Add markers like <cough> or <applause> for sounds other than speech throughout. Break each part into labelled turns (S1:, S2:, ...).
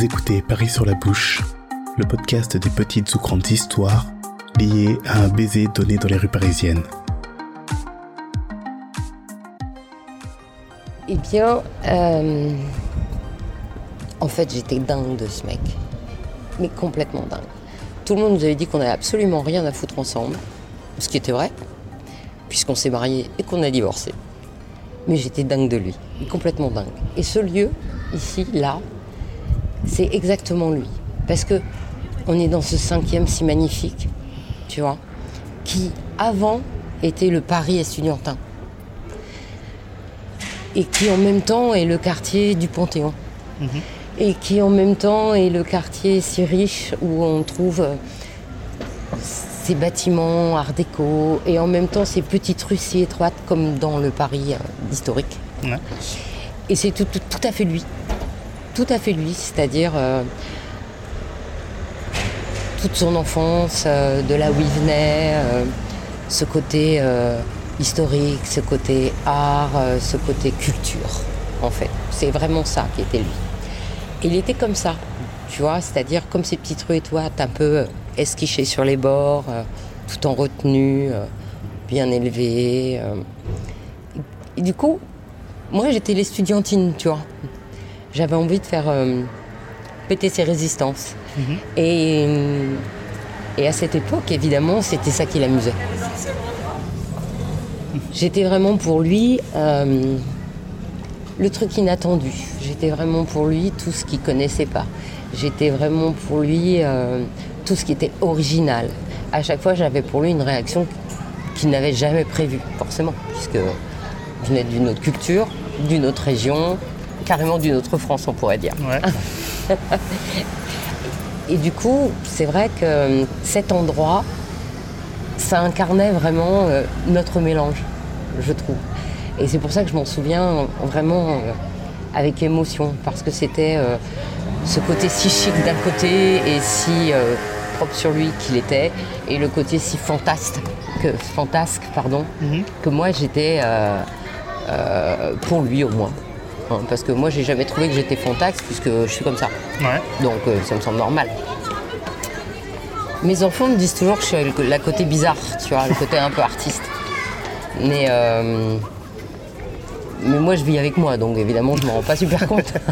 S1: Vous écoutez Paris sur la bouche, le podcast des petites ou grandes histoires liées à un baiser donné dans les rues parisiennes.
S2: Eh bien, euh, en fait, j'étais dingue de ce mec. Mais complètement dingue. Tout le monde nous avait dit qu'on n'avait absolument rien à foutre ensemble, ce qui était vrai, puisqu'on s'est mariés et qu'on a divorcé. Mais j'étais dingue de lui, complètement dingue. Et ce lieu, ici, là, c'est exactement lui. Parce que on est dans ce cinquième si magnifique, tu vois, qui avant était le Paris estudiantin. Et qui en même temps est le quartier du Panthéon. Et qui en même temps est le quartier si riche où on trouve euh, ces bâtiments art déco et en même temps ces petites rues si étroites comme dans le Paris euh, historique. Et c'est tout, tout- tout à fait lui. Tout à fait lui, c'est-à-dire euh, toute son enfance, euh, de là où il venait, euh, ce côté historique, ce côté art, ce côté culture, en fait. C'est vraiment ça qui était lui. Il était comme ça, tu vois, c'est-à-dire comme ces petites rues étroites, un peu esquichées sur les bords, tout en retenue, bien élevé. euh. Et du coup, moi, j'étais l'estudiantine, tu vois. J'avais envie de faire euh, péter ses résistances. Et, et à cette époque, évidemment, c'était ça qui l'amusait. J'étais vraiment pour lui euh, le truc inattendu. J'étais vraiment pour lui tout ce qu'il connaissait pas. J'étais vraiment pour lui euh, tout ce qui était original. À chaque fois, j'avais pour lui une réaction qu'il n'avait jamais prévue, forcément, puisque je venais d'une autre culture, d'une autre région, carrément d'une autre France, on pourrait dire.
S1: Ouais. <laughs>
S2: Et du coup, c'est vrai que euh, cet endroit, ça incarnait vraiment euh, notre mélange, je trouve. Et c'est pour ça que je m'en souviens vraiment euh, avec émotion, parce que c'était ce côté si chic d'un côté et si propre sur lui qu'il était, et le côté si fantasque, que, fantasque pardon, que moi j'étais euh, euh, pour lui au moins. Hein, parce que moi j'ai jamais trouvé que j'étais fantasque puisque je suis comme ça.
S1: Ouais.
S2: Donc euh, ça me semble normal. Mes enfants me disent toujours que je suis le- la côté bizarre, tu vois, le côté un peu artiste. Mais, euh, mais moi je vis avec moi, donc évidemment je m'en rends pas super compte. <laughs>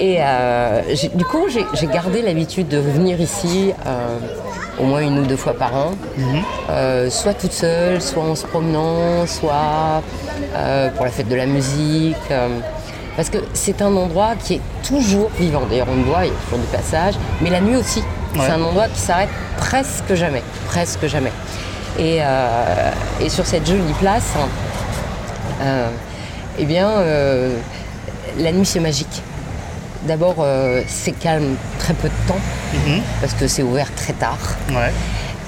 S2: Et euh, du coup j'ai j'ai gardé l'habitude de venir ici euh, au moins une ou deux fois par an, Euh, soit toute seule, soit en se promenant, soit euh, pour la fête de la musique. euh, parce que c'est un endroit qui est toujours vivant. D'ailleurs, on le voit, il y a toujours du passage, mais la nuit aussi.
S1: Ouais.
S2: C'est un endroit qui s'arrête presque jamais. Presque jamais. Et, et sur cette jolie place, eh bien, la nuit c'est magique. D'abord, euh, c'est calme très peu de temps, parce que c'est ouvert très tard.
S1: Ouais.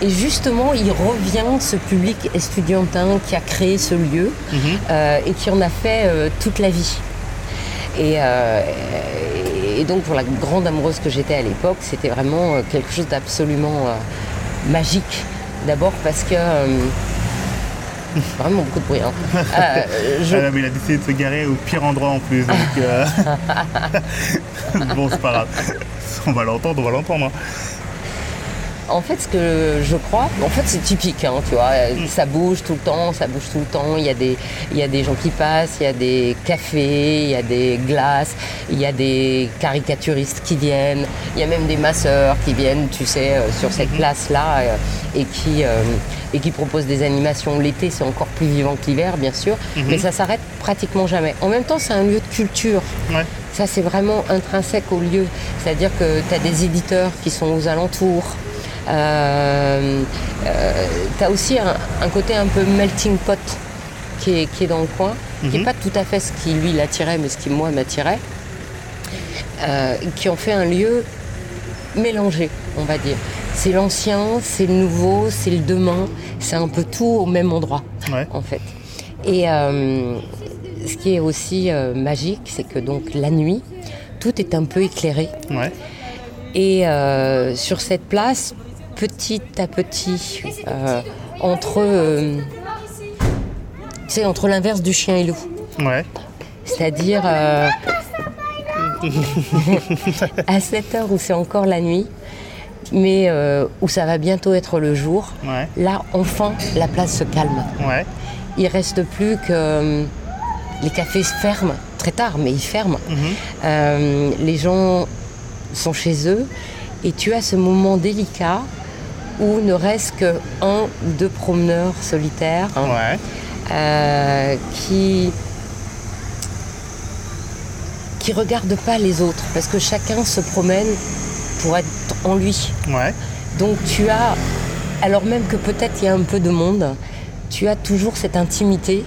S2: Et justement, il revient ce public estudiantin qui a créé ce lieu euh, et qui en a fait euh, toute la vie. Et, et donc, pour la grande amoureuse que j'étais à l'époque, c'était vraiment quelque chose d'absolument magique. D'abord parce que. <laughs> vraiment beaucoup de bruit. hein. <laughs> Euh, je-
S1: Ah non, mais il a décidé de se garer au pire endroit en plus. Donc, euh, <laughs> bon, c'est pas grave. On va l'entendre, on va l'entendre. hein.
S2: En fait, ce que je crois, en fait, c'est typique, hein, tu vois. Ça bouge tout le temps, ça bouge tout le temps. Il y, a des, il y a des gens qui passent, il y a des cafés, il y a des glaces, il y a des caricaturistes qui viennent, il y a même des masseurs qui viennent, tu sais, euh, sur cette place-là euh, et, qui, euh, et qui proposent des animations. L'été, c'est encore plus vivant que l'hiver, bien sûr, mais ça s'arrête pratiquement jamais. En même temps, c'est un lieu de culture.
S1: Ouais.
S2: Ça, c'est vraiment intrinsèque au lieu. C'est-à-dire que tu as des éditeurs qui sont aux alentours. Euh, tu as aussi un, un côté un peu melting pot qui est, qui est dans le coin, qui n'est pas tout à fait ce qui lui l'attirait, mais ce qui moi m'attirait, euh, qui ont fait un lieu mélangé, on va dire. C'est l'ancien, c'est le nouveau, c'est le demain, c'est un peu tout au même endroit,
S1: Ouais.
S2: en fait. Et euh, ce qui est aussi euh, magique, c'est que donc la nuit, tout est un peu éclairé.
S1: Ouais.
S2: Et euh, sur cette place, petit à petit, entre, tu sais, entre l'inverse du chien et loup,
S1: Ouais.
S2: C'est-à-dire <laughs> à cette heure où c'est encore la nuit, mais euh, où ça va bientôt être le jour,
S1: Ouais.
S2: là, enfin, la place se calme.
S1: Ouais.
S2: Il reste plus que euh, les cafés ferment très tard, mais ils ferment. Euh, les gens sont chez eux et tu as ce moment délicat où ne reste que un ou deux promeneurs solitaires hein,
S1: Ouais.
S2: euh, qui qui regardent pas les autres parce que chacun se promène pour être en lui.
S1: Ouais.
S2: Donc tu as, alors même que peut-être il y a un peu de monde, tu as toujours cette intimité,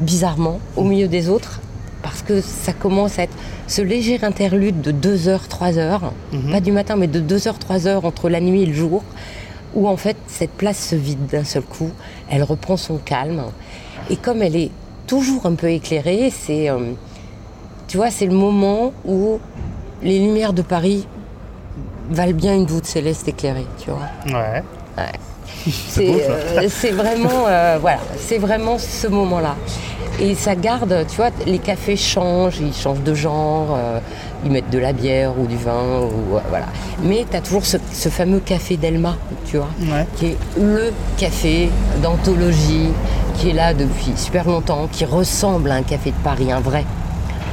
S2: bizarrement, au milieu des autres, parce que ça commence à être ce léger interlude de 2 heures, 3 heures, pas du matin, mais de 2 heures, 3 heures entre la nuit et le jour, où en fait cette place se vide d'un seul coup, elle reprend son calme, et comme elle est toujours un peu éclairée, c'est, euh, tu vois, c'est le moment où les lumières de Paris valent bien une voûte céleste éclairée, tu vois.
S1: Ouais. <laughs>
S2: C'est euh, c'est vraiment, euh, voilà, c'est vraiment ce moment-là. Et ça garde, tu vois, les cafés changent, ils changent de genre, euh, ils mettent de la bière ou du vin, ou, euh, voilà. Mais tu as toujours ce, ce fameux café d'Elma, tu vois,
S1: Ouais.
S2: qui est le café d'anthologie, qui est là depuis super longtemps, qui ressemble à un café de Paris, un vrai.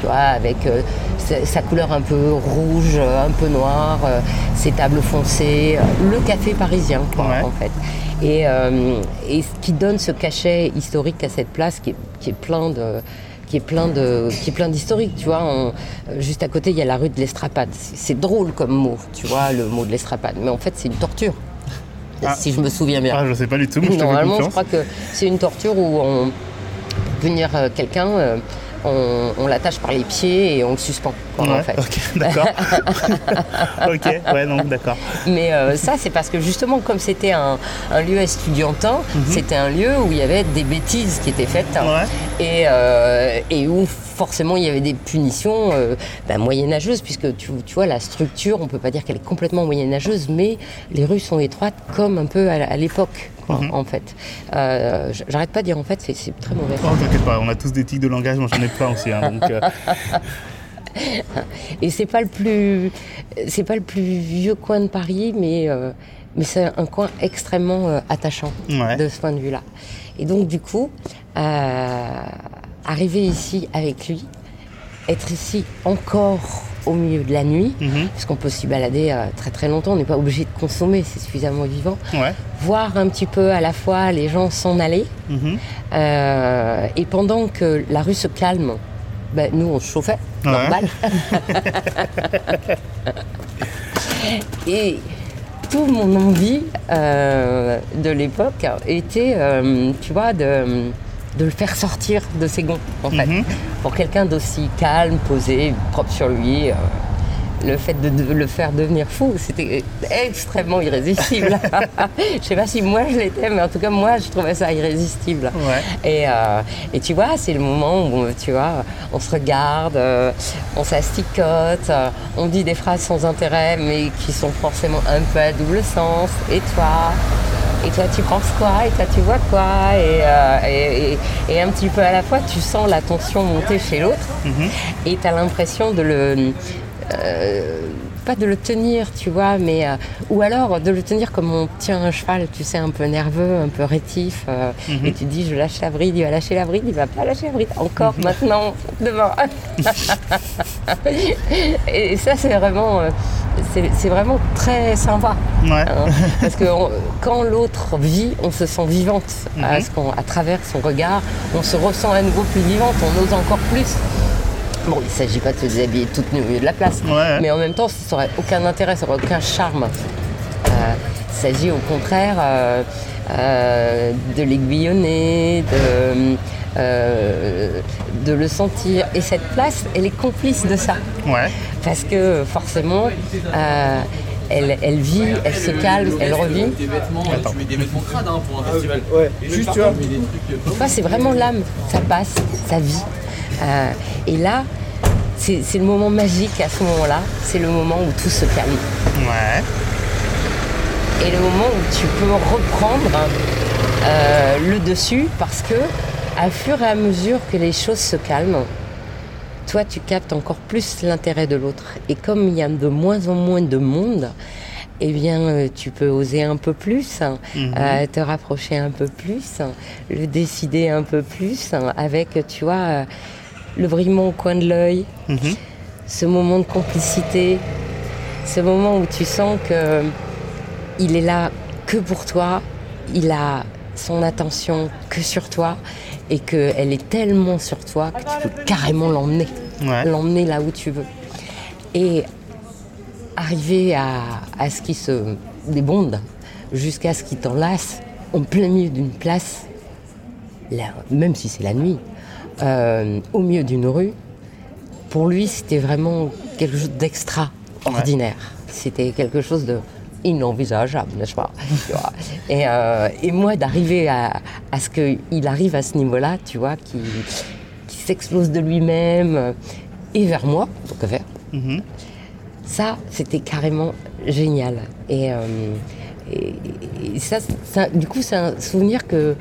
S2: Tu vois, avec euh, sa, couleur un peu rouge, euh, un peu noire, euh, ses tables foncées, le café parisien, quoi,
S1: Ouais.
S2: en fait. Et, et ce qui donne ce cachet historique à cette place qui est, qui est plein de qui est plein de qui est plein d'historique tu vois On- juste à côté il y a la rue de l'Estrapade c'est drôle comme mot tu vois le mot de l'Estrapade mais en fait c'est une torture
S1: Ah.
S2: si je me souviens bien
S1: Ah, je sais pas du tout, mais je
S2: Normalement, je crois que c'est une torture où on punir quelqu'un, on, on l'attache par les pieds et on le suspend. quoi, en
S1: Ouais,
S2: fait.
S1: ok, d'accord. <laughs> ok, ouais, non, d'accord.
S2: Mais euh, ça, c'est parce que justement, comme c'était un, un lieu estudiantin,
S1: Mhm.
S2: c'était un lieu où il y avait des bêtises qui étaient faites
S1: Ouais.
S2: et, euh, et où forcément il y avait des punitions euh, ben, moyenâgeuses, puisque tu, tu vois, la structure, on peut pas dire qu'elle est complètement moyenâgeuse, mais les rues sont étroites comme un peu à, à l'époque,
S1: Mhm.
S2: en fait. Euh, J'arrête pas de dire en fait, c'est- très mauvais.
S1: Oh, t'inquiète pas, on a tous des tics de langage, moi j'en ai plein aussi. hein, donc, euh, <laughs>
S2: Et c'est pas le plus, c'est pas le plus vieux coin de Paris, mais euh, mais c'est un coin extrêmement attachant
S1: Ouais.
S2: de ce point de vue-là. Et donc du coup, arriver ici avec lui, être ici encore au milieu de la nuit,
S1: Mhm.
S2: puisqu'on peut s'y balader euh, très très longtemps, on n'est pas obligé de consommer, c'est suffisamment vivant.
S1: ouais.
S2: Voir un petit peu à la fois les gens s'en aller,
S1: Mhm.
S2: euh, et pendant que la rue se calme, ben, nous on se chauffait,
S1: Ouais.
S2: normal. <laughs> et toute mon envie euh, de l'époque était, tu vois, de, de le faire sortir de ses gonds, en fait.
S1: Mhm.
S2: Pour quelqu'un d'aussi calme, posé, propre sur lui. euh, le fait de, de le faire devenir fou, c'était extrêmement irrésistible. <laughs> je sais pas si moi je l'étais, mais en tout cas moi je trouvais ça irrésistible.
S1: Ouais.
S2: Et, euh, et tu vois, c'est le moment où tu vois, on se regarde, euh, on s'asticote, euh, on dit des phrases sans intérêt, mais qui sont forcément un peu à double sens. Et toi? Et toi, tu penses quoi Et toi, tu vois quoi et, euh, et, et- et un petit peu à la fois, tu sens la tension monter chez l'autre
S1: Mhm.
S2: et tu as l'impression de le. euh, pas de le tenir, tu vois, mais. euh, ou alors de le tenir comme on tient un cheval, tu sais, un peu nerveux, un peu rétif. euh,
S1: Mhm.
S2: Et tu dis, je lâche la bride, il va lâcher la bride, il va pas lâcher la bride. Encore, maintenant, demain. <laughs> et ça, c'est vraiment. euh, c'est vraiment très sympa.
S1: Ouais.
S2: Hein, parce que on- quand l'autre vit, on se sent vivante à,
S1: Mhm.
S2: ce à travers son regard. On se ressent à nouveau plus vivante, on ose encore plus. Bon, il ne s'agit pas de se déshabiller toute nue au milieu de la place,
S1: Ouais.
S2: mais en même temps, ça n'aurait aucun intérêt, ça n'aurait aucun charme. Euh, il s'agit au contraire euh, euh, de l'aiguillonner, de, euh, de le sentir. Et cette place, elle est complice de ça.
S1: Ouais.
S2: Parce que forcément, euh, elle, elle vit, elle se calme, elle revit.
S3: Mets des vêtements crades hein, pour un festival.
S4: Ouais, juste, tu vois.
S3: contre, met des trucs,
S2: Des fois, c'est vraiment l'âme, ça passe, ça vit. Euh, et là, c'est le moment magique à ce moment-là, c'est le moment où tout se calme.
S1: Ouais.
S2: Et le moment où tu peux reprendre euh, le dessus parce que, à fur et à mesure que les choses se calment, toi, tu captes encore plus l'intérêt de l'autre. Et comme il y a de moins en moins de monde, eh bien, euh, tu peux oser un peu plus, hein,
S1: Mhm.
S2: euh, te rapprocher un peu plus, le décider un peu plus, avec, tu vois, euh, le brillement au coin de l'œil,
S1: Mhm.
S2: ce moment de complicité, ce moment où tu sens que il est là que pour toi, il a son attention que sur toi et qu'elle est tellement sur toi que tu peux carrément l'emmener,
S1: Ouais.
S2: l'emmener là où tu veux. Et arriver à, à ce qui se débonde jusqu'à ce qu'il t'enlace en plein milieu d'une place, là, même si c'est la nuit, euh, au milieu d'une rue, pour lui, c'était vraiment quelque chose d'extraordinaire. C'était quelque chose de inenvisageable, n'est-ce pas? Et, euh, et moi, d'arriver à, à ce qu'il arrive à ce niveau-là, tu vois, qui, qui s'explose de lui-même et vers moi, donc vers,
S1: Mhm.
S2: ça, c'était carrément génial. Et, euh, et- et ça, ça- du coup, c'est un souvenir que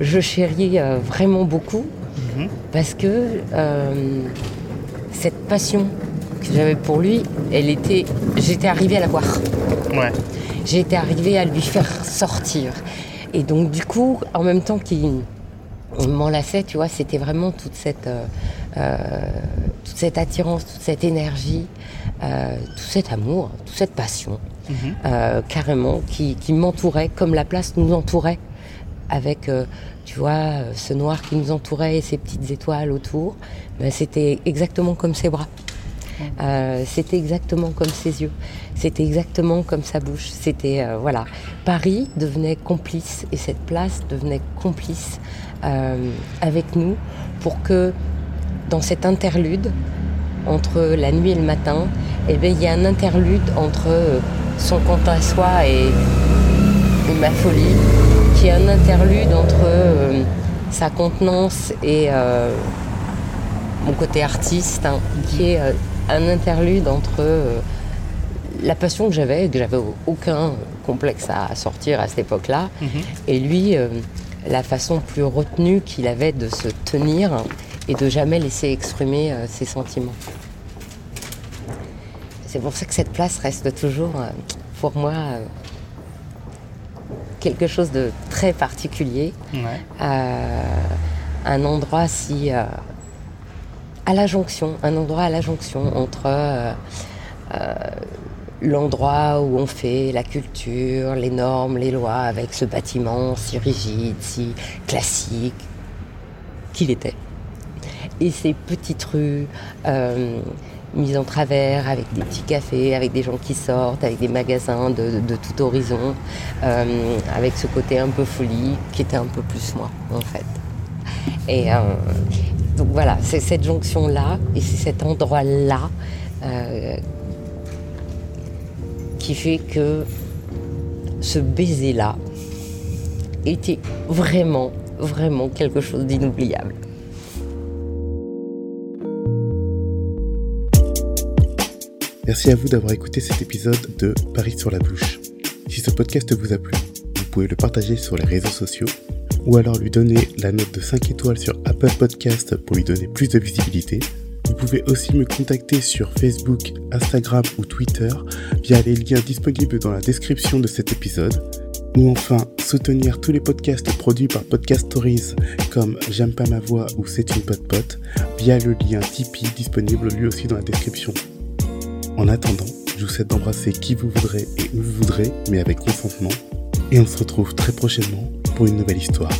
S2: je chéris euh, vraiment beaucoup Parce que euh, cette passion que j'avais pour lui, elle était, j'étais arrivée à la voir.
S1: Ouais.
S2: Été arrivée à lui faire sortir. Et donc, du coup, en même temps qu'il m'enlaçait, tu vois, c'était vraiment toute cette, euh, euh, toute cette attirance, toute cette énergie, euh, tout cet amour, toute cette passion,
S1: Mhm.
S2: carrément, qui, qui m'entourait comme la place nous entourait, avec, euh, tu vois, euh, ce noir qui nous entourait et ces petites étoiles autour. Ben, c'était exactement comme ses bras. Euh, c'était exactement comme ses yeux, c'était exactement comme sa bouche. C'était euh, voilà, Paris devenait complice et cette place devenait complice euh, avec nous pour que dans cet interlude entre la nuit et le matin, eh bien, il y a un interlude entre son quant à soi et, et ma folie, qui est un interlude entre euh, sa contenance et euh, mon côté artiste, hein, qui est euh, un interlude entre la passion que j'avais, que j'avais aucun complexe à sortir à cette époque-là,
S1: Mhm.
S2: et lui, la façon plus retenue qu'il avait de se tenir et de jamais laisser exprimer ses sentiments. C'est pour ça que cette place reste toujours, pour moi, quelque chose de très particulier.
S1: Ouais.
S2: Euh, un endroit si euh, à la jonction, un endroit à la jonction entre euh, euh, l'endroit où on fait la culture, les normes, les lois, avec ce bâtiment si rigide, si classique qu'il était, et ces petites rues. Mises en travers avec des petits cafés, avec des gens qui sortent, avec des magasins de, de tout horizon, euh, avec ce côté un peu folie qui était un peu plus moi en fait. Et euh, donc voilà, c'est cette jonction-là et c'est cet endroit-là euh, qui fait que ce baiser-là était vraiment, vraiment quelque chose d'inoubliable.
S1: Merci à vous d'avoir écouté cet épisode de Paris sur la bouche. Si ce podcast vous a plu, vous pouvez le partager sur les réseaux sociaux ou alors lui donner la note de 5 étoiles sur Apple Podcast pour lui donner plus de visibilité. Vous pouvez aussi me contacter sur Facebook, Instagram ou Twitter via les liens disponibles dans la description de cet épisode. Ou enfin, soutenir tous les podcasts produits par Podcast Stories comme J'aime pas ma voix ou C'est une pote pote via le lien Tipeee disponible lui aussi dans la description. En attendant, je vous souhaite d'embrasser qui vous voudrez et où vous voudrez, mais avec consentement. Et on se retrouve très prochainement pour une nouvelle histoire.